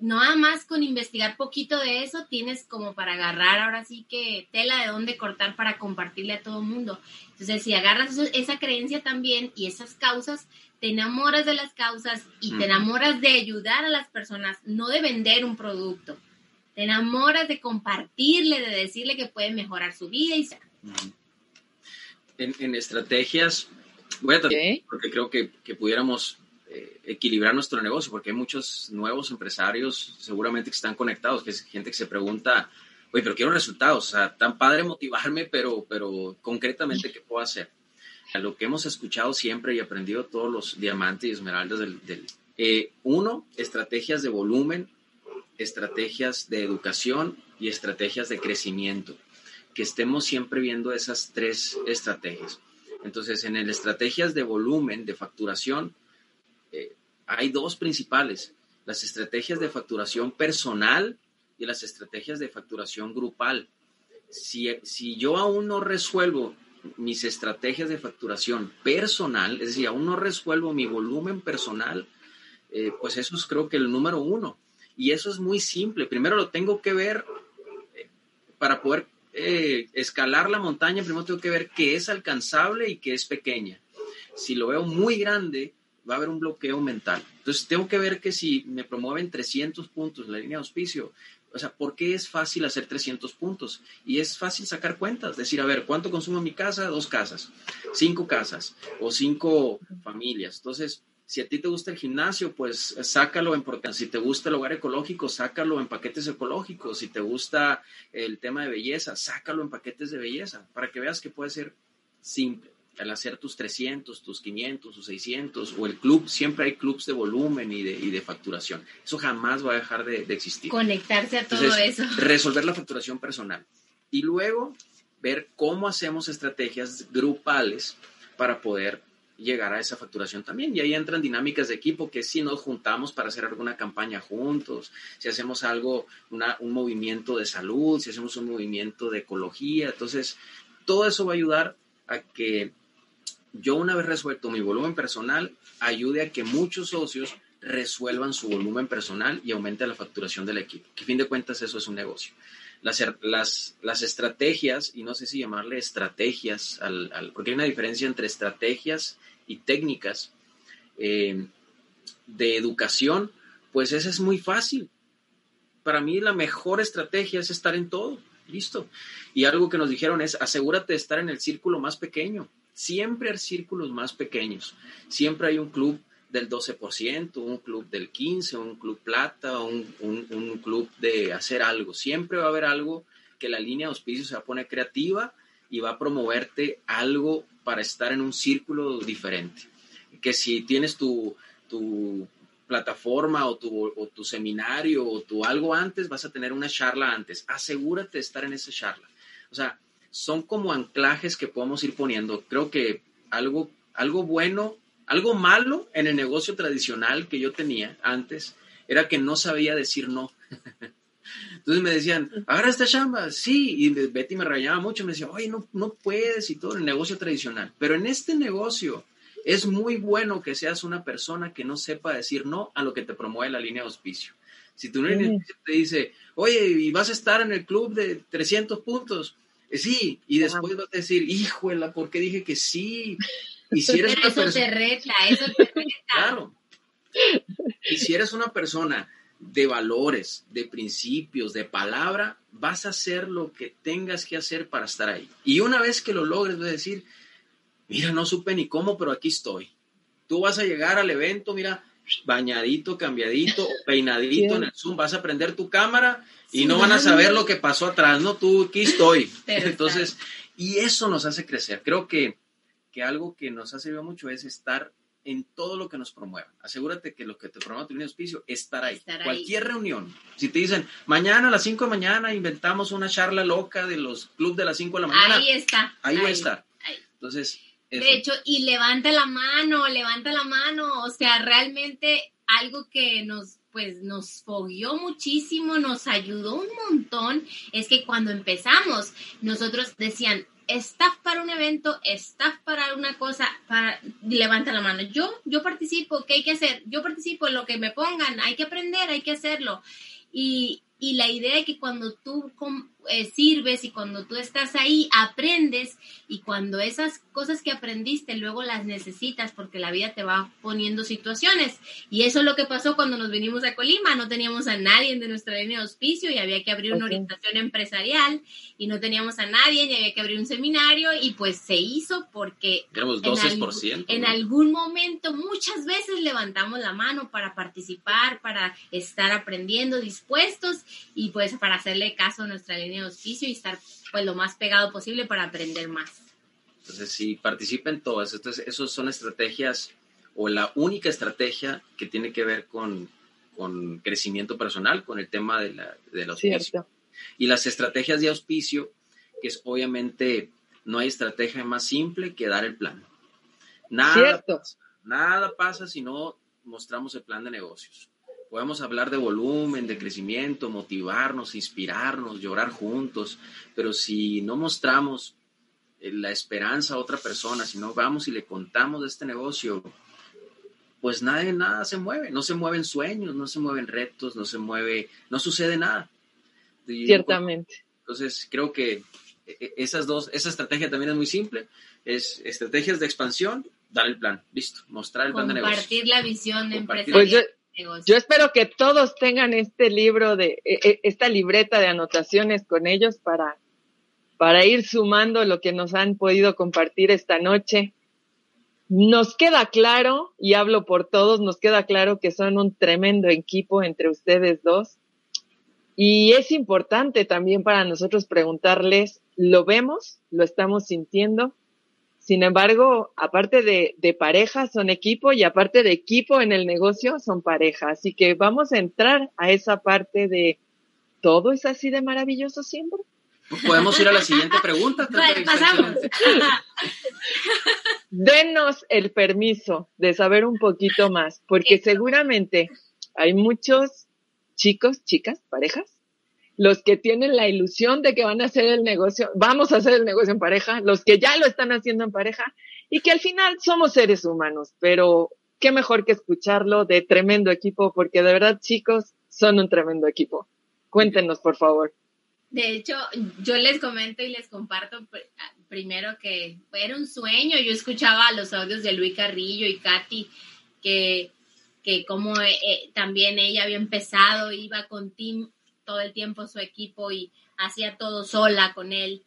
nada más con investigar poquito de eso tienes como para agarrar ahora sí que tela de dónde cortar para compartirle a todo el mundo. Entonces, si agarras esa creencia también y esas causas, te enamoras de las causas y te enamoras de ayudar a las personas, no de vender un producto. Te enamoras de compartirle, de decirle que puede mejorar su vida y
en, estrategias, voy a tratar, porque creo que, que pudiéramos eh, equilibrar nuestro negocio, porque hay muchos nuevos empresarios seguramente que están conectados, que es gente que se pregunta, oye, pero quiero resultados, o sea, tan padre motivarme, pero, pero concretamente, ¿qué puedo hacer? lo que hemos escuchado siempre y aprendido todos los diamantes y esmeraldas del... Eh, uno, estrategias de volumen, estrategias de educación y estrategias de crecimiento. Que estemos siempre viendo esas tres estrategias. Entonces, en el estrategias de volumen, de facturación, eh, hay dos principales. Las estrategias de facturación personal y las estrategias de facturación grupal. Si, si yo aún no resuelvo mis estrategias de facturación personal, es decir, aún no resuelvo mi volumen personal, eh, pues eso es creo que el número uno. Y eso es muy simple. Primero lo tengo que ver eh, para poder eh, escalar la montaña, primero tengo que ver qué es alcanzable y qué es pequeña. Si lo veo muy grande, va a haber un bloqueo mental. Entonces tengo que ver que si me promueven 300 puntos la línea de auspicio, o sea, ¿por qué es fácil hacer 300 puntos? Y es fácil sacar cuentas, decir, a ver, ¿cuánto consumo mi casa? Dos casas, cinco casas o cinco familias. Entonces, si a ti te gusta el gimnasio, pues sácalo en Si te gusta el hogar ecológico, sácalo en paquetes ecológicos. Si te gusta el tema de belleza, sácalo en paquetes de belleza, para que veas que puede ser simple al hacer tus 300, tus 500, tus 600, o el club, siempre hay clubs de volumen y de, y de facturación. Eso jamás va a dejar de, existir.
Conectarse a todo eso.
Resolver la facturación personal. Y luego ver cómo hacemos estrategias grupales para poder llegar a esa facturación también. Y ahí entran dinámicas de equipo, que si nos juntamos para hacer alguna campaña juntos, si hacemos algo, un movimiento de salud, si hacemos un movimiento de ecología. Entonces, todo eso va a ayudar a que yo una vez resuelto mi volumen personal, ayude a que muchos socios resuelvan su volumen personal y aumente la facturación del equipo. Que fin de cuentas eso es un negocio. Las, las, las estrategias, y no sé si llamarle estrategias, al, porque hay una diferencia entre estrategias y técnicas eh, de educación, pues esa es muy fácil. Para mí la mejor estrategia es estar en todo. Listo. Y algo que nos dijeron es asegúrate de estar en el círculo más pequeño siempre hay círculos más pequeños. Siempre hay un club del 12%, un club del 15%, un club plata, un, un, club de hacer algo. Siempre va a haber algo que la línea de auspicio se va a poner creativa y va a promoverte algo para estar en un círculo diferente. Que si tienes tu, tu plataforma o tu, o tu seminario o tu algo antes, vas a tener una charla antes. Asegúrate de estar en esa charla. O sea, son como anclajes que podemos ir poniendo. Creo que algo, algo bueno, algo malo en el negocio tradicional que yo tenía antes era que no sabía decir no. Entonces me decían, agarra esta chamba, sí, y Betty me rayaba mucho, me decía, oye, no, no puedes y todo en el negocio tradicional. Pero en este negocio es muy bueno que seas una persona que no sepa decir no a lo que te promueve la línea de auspicio. Si tu línea te dice, oye, y vas a estar en el club de 300 puntos, sí, y después vas a decir, híjole, ¿por qué dije que sí?
Y si eres eso te reta, eso te reta.
Claro. Y si eres una persona de valores, de principios, de palabra, vas a hacer lo que tengas que hacer para estar ahí. Y una vez que lo logres, vas a decir, mira, no supe ni cómo, pero aquí estoy. Tú vas a llegar al evento, mira, bañadito, cambiadito, peinadito en el Zoom, vas a prender tu cámara y no van a saber lo que pasó atrás, ¿no? Tú, aquí estoy. Entonces, y eso nos hace crecer. Creo que, que algo que nos ha servido mucho es estar en todo lo que nos promueva. Asegúrate que lo que te promueva tu línea de auspicio, estar ahí. Cualquier reunión. Si te dicen, mañana a las 5 de mañana inventamos una charla loca de los clubs de las 5 de la mañana.
Ahí está.
Ahí, voy a estar. Entonces,
De hecho, y levanta la mano, levanta la mano. O sea, realmente algo que nos pues nos fogueó muchísimo, nos ayudó un montón, es que cuando empezamos, nosotros decían, staff para un evento, staff para una cosa, para, levanta la mano. Yo, yo participo, ¿qué hay que hacer? Yo participo en lo que me pongan, hay que aprender, hay que hacerlo. Y, y la idea es que cuando tú eh, sirves y cuando tú estás ahí, aprendes y cuando esas cosas que aprendiste luego las necesitas porque la vida te va poniendo situaciones. Y eso es lo que pasó cuando nos vinimos a Colima. No teníamos a nadie de nuestra línea de auspicio y había que abrir una orientación empresarial y no teníamos a nadie y había que abrir un seminario y pues se hizo porque
en,
en algún momento muchas veces levantamos la mano para participar, para estar aprendiendo, dispuestos y pues para hacerle caso a nuestra línea de auspicio y estar pues lo más pegado posible para aprender más.
Entonces, si participen todas, entonces, esos son estrategias o la única estrategia que tiene que ver con, con crecimiento personal, con el tema de la, del auspicio. Y las estrategias de auspicio, que es obviamente, no hay estrategia más simple que dar el plan. Nada, nada pasa si no mostramos el plan de negocios. Podemos hablar de volumen, de crecimiento, motivarnos, inspirarnos, llorar juntos, pero si no mostramos eh, la esperanza a otra persona, si no vamos y le contamos de este negocio, pues nadie, nada se mueve, no se mueven sueños, no se mueven retos, no se mueve, no sucede nada.
Ciertamente.
Entonces, creo que e, e, esas dos, esa estrategia también es muy simple, es estrategias de expansión, dar el plan, listo, mostrar el plan de negocio.
Compartir la visión empresarial.
Pues yo espero que todos tengan este libro de, e, e, esta libreta de anotaciones con ellos para, para ir sumando lo que nos han podido compartir esta noche. Nos queda claro, y hablo por todos, nos queda claro que son un tremendo equipo entre ustedes dos. Y es importante también para nosotros preguntarles, ¿lo vemos? ¿Lo estamos sintiendo? Sin embargo, aparte de, de, pareja, son equipo y aparte de equipo en el negocio, son pareja. Así que vamos a entrar a esa parte de todo es así de maravilloso siempre.
Podemos ir a la siguiente pregunta.
pasamos.
Denos el permiso de saber un poquito más, porque seguramente hay muchos chicos, chicas, parejas, los que tienen la ilusión de que van a hacer el negocio, vamos a hacer el negocio en pareja, los que ya lo están haciendo en pareja y que al final somos seres humanos, pero qué mejor que escucharlo de tremendo equipo, porque de verdad chicos, son un tremendo equipo. Cuéntenos, por favor.
De hecho, yo les comento y les comparto primero que era un sueño. Yo escuchaba los audios de Luis Carrillo y Katy, que, que como eh, también ella había empezado, iba con Tim todo el tiempo su equipo y hacía todo sola con él.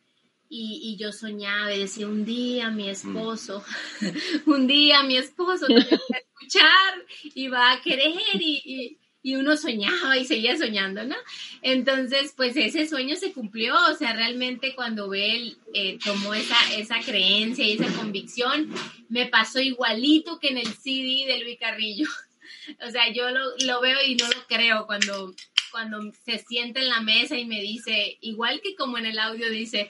Y, yo soñaba y decía, un día mi esposo, un día mi esposo te va a escuchar y va a querer y, y, uno soñaba y seguía soñando, ¿no? Entonces, pues ese sueño se cumplió, o sea, realmente cuando él eh, tomó esa, esa creencia y esa convicción, me pasó igualito que en el CD de Luis Carrillo. O sea, yo lo, lo veo y no lo creo cuando cuando se sienta en la mesa y me dice, igual que como en el audio dice,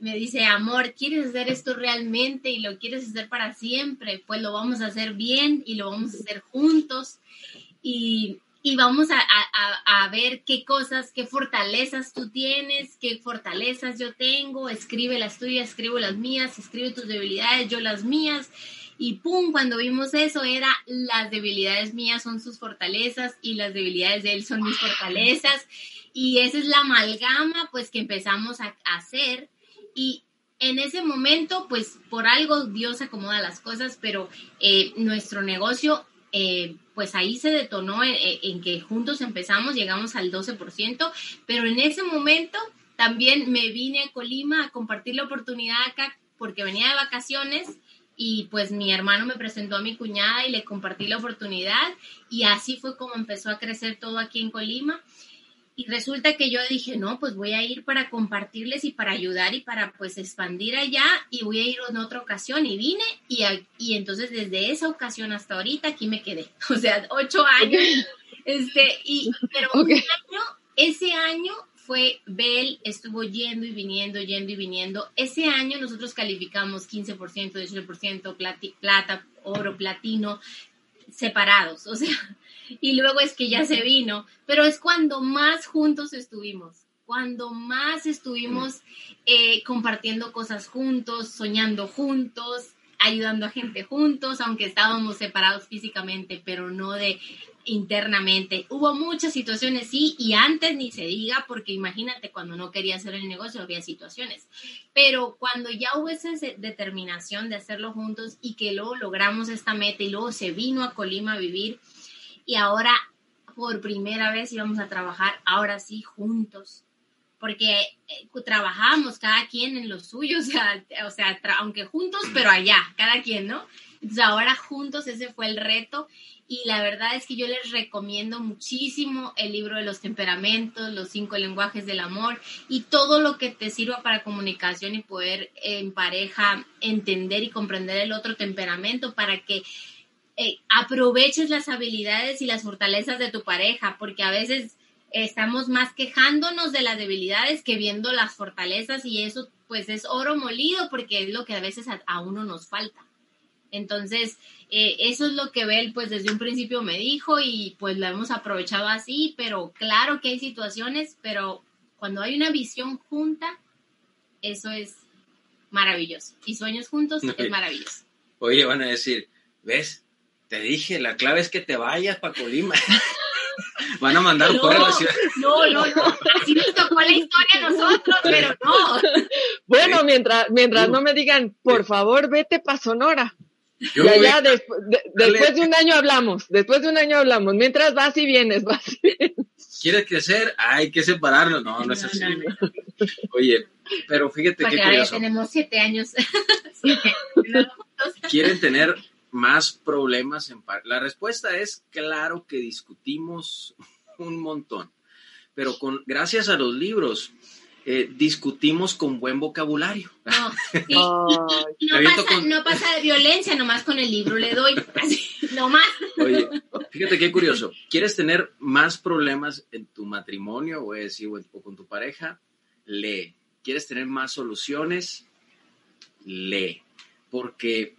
me dice, amor, ¿quieres hacer esto realmente y lo quieres hacer para siempre? Pues lo vamos a hacer bien y lo vamos a hacer juntos y, y vamos a, a, a, ver qué cosas, qué fortalezas tú tienes, qué fortalezas yo tengo, escribe las tuyas, escribo las mías, escribe tus debilidades, yo las mías y pum, cuando vimos eso era las debilidades mías son sus fortalezas y las debilidades de él son mis fortalezas. Y esa es la amalgama pues que empezamos a, hacer. Y en ese momento pues por algo Dios acomoda las cosas, pero eh, nuestro negocio eh, pues ahí se detonó en, en, que juntos empezamos, llegamos al 12%, pero en ese momento también me vine a Colima a compartir la oportunidad acá porque venía de vacaciones y pues mi hermano me presentó a mi cuñada y le compartí la oportunidad y así fue como empezó a crecer todo aquí en Colima. Y resulta que yo dije, no, pues voy a ir para compartirles y para ayudar y para pues expandir allá y voy a ir en otra ocasión y vine y, y entonces desde esa ocasión hasta ahorita aquí me quedé. O sea, ocho años. Este, y, pero un año, ese año fue Bell, estuvo yendo y viniendo, yendo y viniendo. Ese año nosotros calificamos 15%, 18%, plata, oro, platino, separados, o sea, y luego es que ya se vino, pero es cuando más juntos estuvimos, cuando más estuvimos eh, compartiendo cosas juntos, soñando juntos, ayudando a gente juntos, aunque estábamos separados físicamente, pero no de internamente. Hubo muchas situaciones, sí, y antes ni se diga, porque imagínate, cuando no quería hacer el negocio había situaciones. Pero cuando ya hubo esa determinación de hacerlo juntos y que luego logramos esta meta y luego se vino a Colima a vivir y ahora por primera vez íbamos a trabajar, ahora sí, juntos. Porque eh, trabajamos cada quien en lo suyo, o sea, o sea aunque juntos, pero allá, cada quien, ¿no? Ahora juntos ese fue el reto y la verdad es que yo les recomiendo muchísimo el libro de los temperamentos, los cinco lenguajes del amor y todo lo que te sirva para comunicación y poder en pareja entender y comprender el otro temperamento para que eh, aproveches las habilidades y las fortalezas de tu pareja, porque a veces estamos más quejándonos de las debilidades que viendo las fortalezas y eso pues es oro molido porque es lo que a veces a uno nos falta. Entonces, eh, eso es lo que Bel, pues desde un principio me dijo y pues lo hemos aprovechado así, pero claro que hay situaciones, pero cuando hay una visión junta, eso es maravilloso. Y sueños juntos es maravilloso.
Oye, van a decir, ¿ves? Te dije, la clave es que te vayas para Colima. Van a mandar
no, la ciudad. No, no, no. Así nos tocó la historia a nosotros, pero no.
Bueno, mientras, mientras no me digan, por favor, vete para Sonora ya, ya, después de un año hablamos, después de un año hablamos, mientras vas y vienes, vas y vienes.
¿Quieres crecer? Hay que separarlo, no, no es así. Oye, pero fíjate qué curioso.
tenemos siete años.
¿Quieren tener más problemas en La respuesta es claro que discutimos un montón, pero con gracias a los libros eh, discutimos con buen vocabulario.
No, no, pasa, de violencia, nomás con el libro le doy, así, nomás.
Oye, fíjate qué curioso. ¿Quieres tener más problemas en tu matrimonio o, o con tu pareja? Lee. ¿Quieres tener más soluciones? Lee. Porque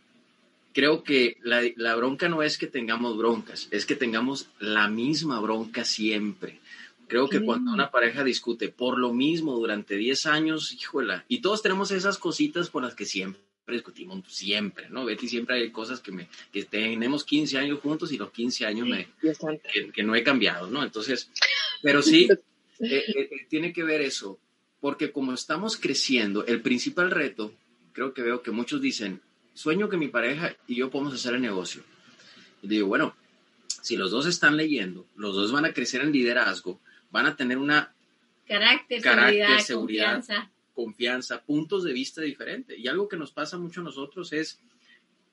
creo que la, la, bronca no es que tengamos broncas, es que tengamos la misma bronca siempre. Creo que cuando una pareja discute por lo mismo durante 10 años, híjola, y todos tenemos esas cositas por las que siempre discutimos, siempre, ¿no? Betty, siempre hay cosas que me, que tenemos 15 años juntos y los 15 años me, que, no he cambiado, ¿no? Entonces, pero sí, eh, eh, eh, tiene que ver eso, porque como estamos creciendo, el principal reto, creo que veo que muchos dicen, sueño que mi pareja y yo podamos hacer el negocio. Y digo, bueno, si los dos están leyendo, los dos van a crecer en liderazgo, van a tener una
carácter, seguridad, confianza.
confianza, puntos de vista diferentes. Y algo que nos pasa mucho a nosotros es,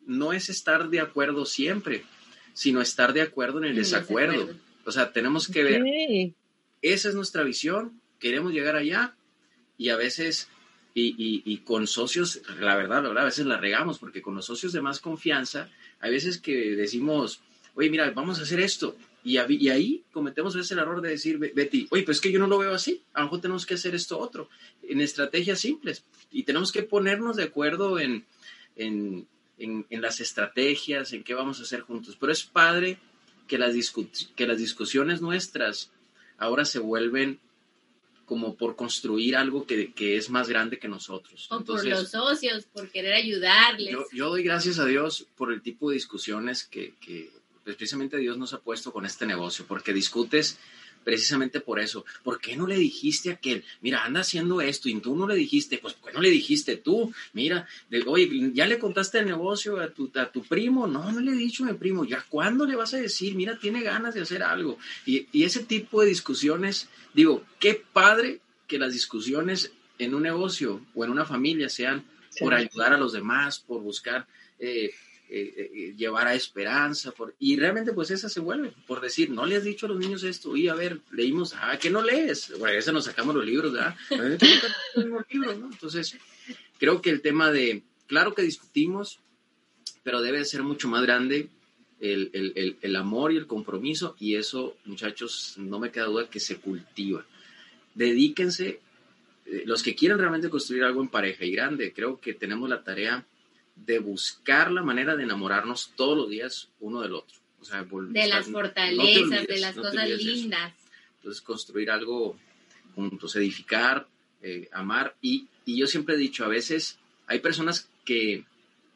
no es estar de acuerdo siempre, sino estar de acuerdo en el desacuerdo. O sea, tenemos que ver, esa es nuestra visión, queremos llegar allá y a veces, y, con socios, la verdad, la verdad, a veces la regamos, porque con los socios de más confianza, hay veces que decimos, oye, mira, vamos a hacer esto, y, ahí cometemos ese error de decir, Betty, oye, pues es que yo no lo veo así, a lo mejor tenemos que hacer esto otro, en estrategias simples. Y tenemos que ponernos de acuerdo en, en, en, las estrategias, en qué vamos a hacer juntos. Pero es padre que las, que las discusiones nuestras ahora se vuelven como por construir algo que, que, es más grande que nosotros.
O por los socios, por querer ayudarles.
Yo, yo, doy gracias a Dios por el tipo de discusiones que, que, precisamente Dios nos ha puesto con este negocio, porque discutes precisamente por eso. ¿Por qué no le dijiste a aquel, mira, anda haciendo esto y tú no le dijiste? Pues, ¿por qué no le dijiste tú? Mira, oye, ¿ya le contaste el negocio a tu, a tu primo? No, no le he dicho a mi primo. ¿Ya cuándo le vas a decir? Mira, tiene ganas de hacer algo. Y, y ese tipo de discusiones, digo, qué padre que las discusiones en un negocio o en una familia sean por ayudar a los demás, por buscar eh, eh, eh, llevar a esperanza. Por, y realmente pues esa se vuelve, por decir, no le has dicho a los niños esto, y a ver, leímos, ah, que no lees, bueno, ese nos sacamos los libros, ¿verdad? Entonces, creo que el tema de, claro que discutimos, pero debe ser mucho más grande el, el, el, amor y el compromiso, y eso, muchachos, no me queda duda que se cultiva. Dedíquense, eh, los que quieran realmente construir algo en pareja y grande, creo que tenemos la tarea de buscar la manera de enamorarnos todos los días uno del otro. O sea,
de las fortalezas, de las cosas lindas.
Entonces, construir algo juntos, edificar, eh, amar. Y, y yo siempre he dicho, a veces hay personas que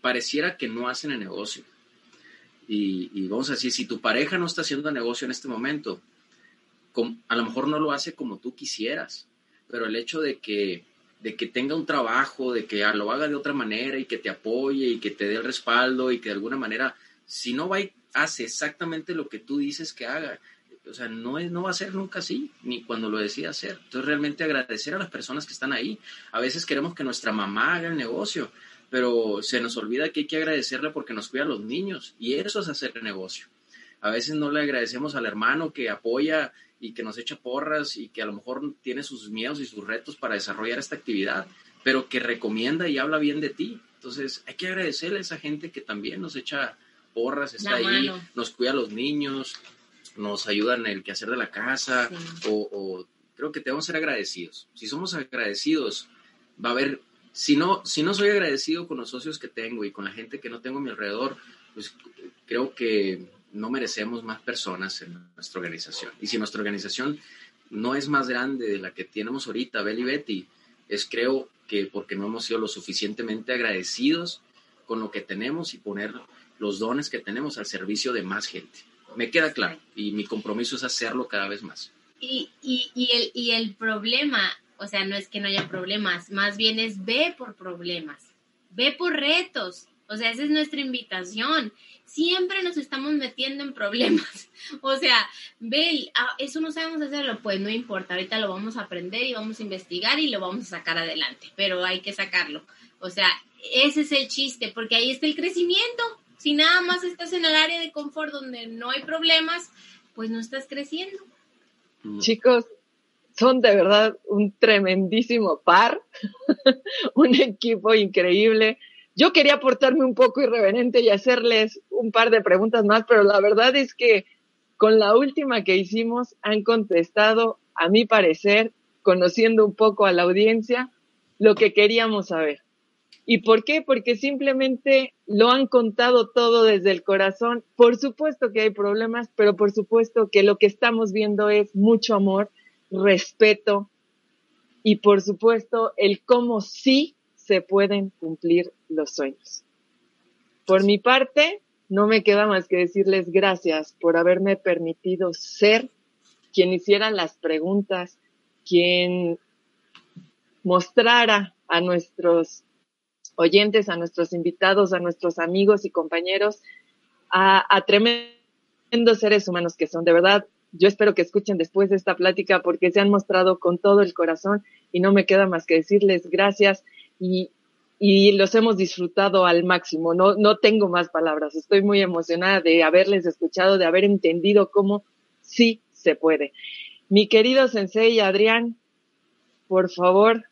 pareciera que no hacen el negocio. Y, y, vamos a decir, si tu pareja no está haciendo negocio en este momento, a lo mejor no lo hace como tú quisieras, pero el hecho de que de que tenga un trabajo, de que lo haga de otra manera y que te apoye y que te dé el respaldo y que de alguna manera, si no va y hace exactamente lo que tú dices que haga, o sea, no, es, no va a ser nunca así, ni cuando lo decida hacer. Entonces, realmente agradecer a las personas que están ahí. A veces queremos que nuestra mamá haga el negocio, pero se nos olvida que hay que agradecerle porque nos cuida a los niños y eso es hacer el negocio. A veces no le agradecemos al hermano que apoya y que nos echa porras y que a lo mejor tiene sus miedos y sus retos para desarrollar esta actividad, pero que recomienda y habla bien de ti. Entonces hay que agradecerle a esa gente que también nos echa porras, está ahí, nos cuida a los niños, nos ayuda en el quehacer de la casa, o, creo que tenemos que ser agradecidos. Si somos agradecidos, va a haber, si no, si no soy agradecido con los socios que tengo y con la gente que no tengo a mi alrededor, pues creo que no merecemos más personas en nuestra organización. Y si nuestra organización no es más grande de la que tenemos ahorita, Bel y Betty, es creo que porque no hemos sido lo suficientemente agradecidos con lo que tenemos y poner los dones que tenemos al servicio de más gente. Me queda claro y mi compromiso es hacerlo cada vez más.
Y, y, y, el, y el problema, o sea, no es que no haya problemas, más bien es ve por problemas, ve por retos, o sea, esa es nuestra invitación. Siempre nos estamos metiendo en problemas. O sea, ve, ah, eso no sabemos hacerlo, pues no importa, ahorita lo vamos a aprender y vamos a investigar y lo vamos a sacar adelante, pero hay que sacarlo. O sea, ese es el chiste, porque ahí está el crecimiento. Si nada más estás en el área de confort donde no hay problemas, pues no estás creciendo.
Mm. Chicos, son de verdad un tremendísimo par, un equipo increíble. Yo quería portarme un poco irreverente y hacerles un par de preguntas más, pero la verdad es que con la última que hicimos han contestado, a mi parecer, conociendo un poco a la audiencia, lo que queríamos saber. ¿Y por qué? Porque simplemente lo han contado todo desde el corazón. Por supuesto que hay problemas, pero por supuesto que lo que estamos viendo es mucho amor, respeto y por supuesto el cómo sí se pueden cumplir los sueños. Por mi parte, no me queda más que decirles gracias por haberme permitido ser quien hiciera las preguntas, quien mostrara a nuestros oyentes, a nuestros invitados, a nuestros amigos y compañeros, a, a tremendos seres humanos que son. De verdad, yo espero que escuchen después de esta plática porque se han mostrado con todo el corazón y no me queda más que decirles gracias y, y los hemos disfrutado al máximo. No, no tengo más palabras. Estoy muy emocionada de haberles escuchado, de haber entendido cómo sí se puede. Mi querido Sensei Adrián, por favor,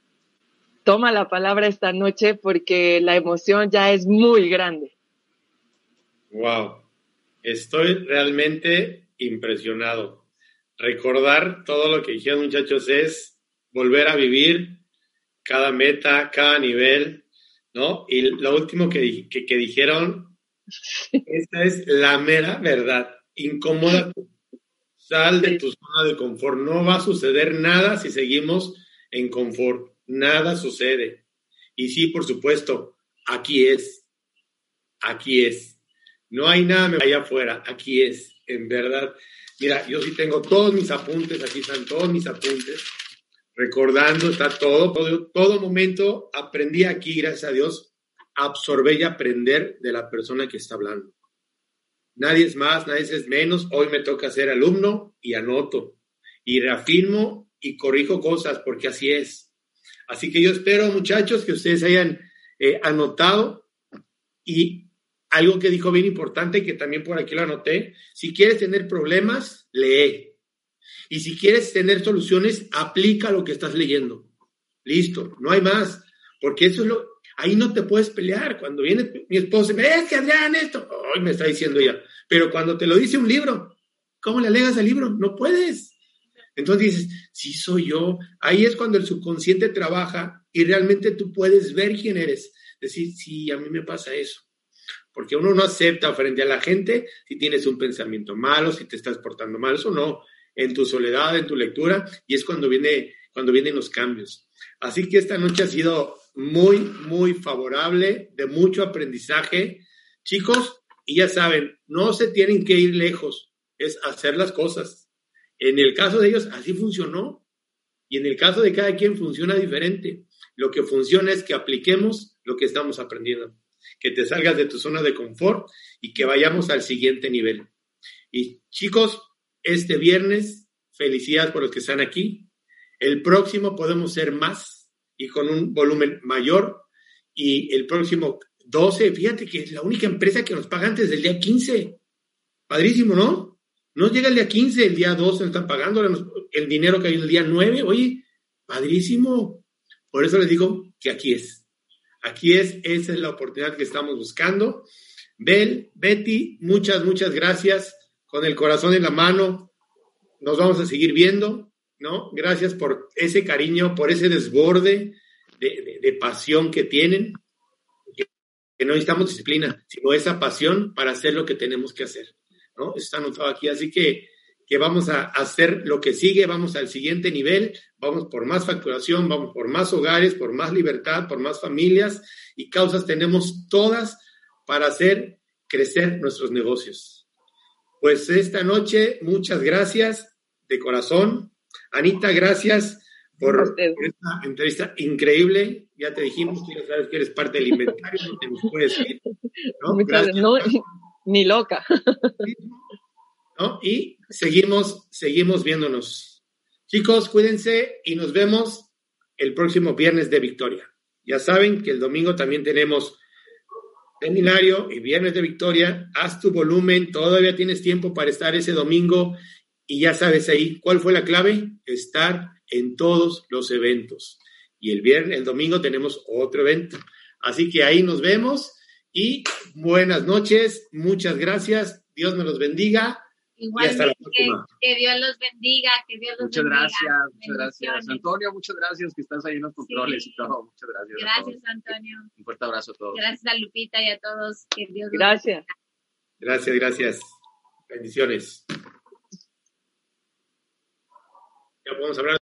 toma la palabra esta noche porque la emoción ya es muy grande.
Wow, estoy realmente impresionado. Recordar todo lo que dijeron muchachos es volver a vivir cada meta, cada nivel, ¿no? Y lo último que, que, dijeron, esta es la mera verdad. Incómoda, sal de tu zona de confort. No va a suceder nada si seguimos en confort. Nada sucede. Y sí, por supuesto, aquí es. Aquí es. No hay nada allá afuera. Aquí es, en verdad. Mira, yo sí tengo todos mis apuntes. Aquí están todos mis apuntes recordando, está todo, todo, momento aprendí aquí, gracias a Dios, absorber y aprender de la persona que está hablando. Nadie es más, nadie es menos. Hoy me toca ser alumno y anoto y reafirmo y corrijo cosas porque así es. Así que yo espero, muchachos, que ustedes hayan eh, anotado y algo que dijo bien importante, que también por aquí lo anoté, si quieres tener problemas, lee. Y si quieres tener soluciones, aplica lo que estás leyendo. Listo, no hay más, porque eso es lo, ahí no te puedes pelear. Cuando viene mi esposa es que Adrián, esto, hoy me está diciendo ella, pero cuando te lo dice un libro, ¿cómo le alegas al libro? No puedes. Entonces dices, sí soy yo. Ahí es cuando el subconsciente trabaja y realmente tú puedes ver quién eres. Decir, sí, a mí me pasa eso. Porque uno no acepta frente a la gente si tienes un pensamiento malo, si te estás portando mal, eso no. En tu soledad, en tu lectura, y es cuando, viene, cuando vienen los cambios. Así que esta noche ha sido muy, muy favorable, de mucho aprendizaje. Chicos, y ya saben, no se tienen que ir lejos, es hacer las cosas. En el caso de ellos, así funcionó. Y en el caso de cada quien funciona diferente. Lo que funciona es que apliquemos lo que estamos aprendiendo, que te salgas de tu zona de confort y que vayamos al siguiente nivel. Y chicos, este viernes, felicidades por los que están aquí. El próximo podemos ser más y con un volumen mayor. Y el próximo 12, fíjate que es la única empresa que nos paga antes del día 15. Padrísimo, ¿no? No llega el día 15, el día 12 nos están pagando el dinero que hay el día 9. Oye, padrísimo. Por eso les digo que aquí es. Aquí es, esa es la oportunidad que estamos buscando. Bel, Betty, muchas, muchas gracias. Con el corazón en la mano, nos vamos a seguir viendo, ¿no? Gracias por ese cariño, por ese desborde de, de pasión que tienen. Que no necesitamos disciplina, sino esa pasión para hacer lo que tenemos que hacer. ¿no? Está anotado aquí, así que, que vamos a hacer lo que sigue, vamos al siguiente nivel, vamos por más facturación, vamos por más hogares, por más libertad, por más familias y causas tenemos todas para hacer crecer nuestros negocios. Pues esta noche, muchas gracias de corazón. Anita, gracias por, esta entrevista increíble. Ya te dijimos, ya sabes que eres parte del inventario, no te nos puedes ir. ¿no?
Gracias. No, ni loca.
¿No? Y seguimos, seguimos viéndonos. Chicos, cuídense y nos vemos el próximo viernes de Victoria. Ya saben que el domingo también tenemos seminario y viernes de Victoria. Haz tu volumen, todavía tienes tiempo para estar ese domingo y ya sabes ahí cuál fue la clave, estar en todos los eventos. Y el viernes, el domingo tenemos otro evento. Así que ahí nos vemos y buenas noches, muchas gracias, Dios me los bendiga.
Igualmente, que Dios los bendiga, que Dios los
muchas
bendiga.
Gracias, muchas gracias. Antonio, muchas gracias que estás ahí en los controles sí. y todo. Muchas gracias.
Gracias, Antonio.
Un fuerte abrazo a todos.
Gracias a Lupita y a todos. Que Dios
gracias.
Gracias, gracias. Bendiciones. Ya podemos hablar.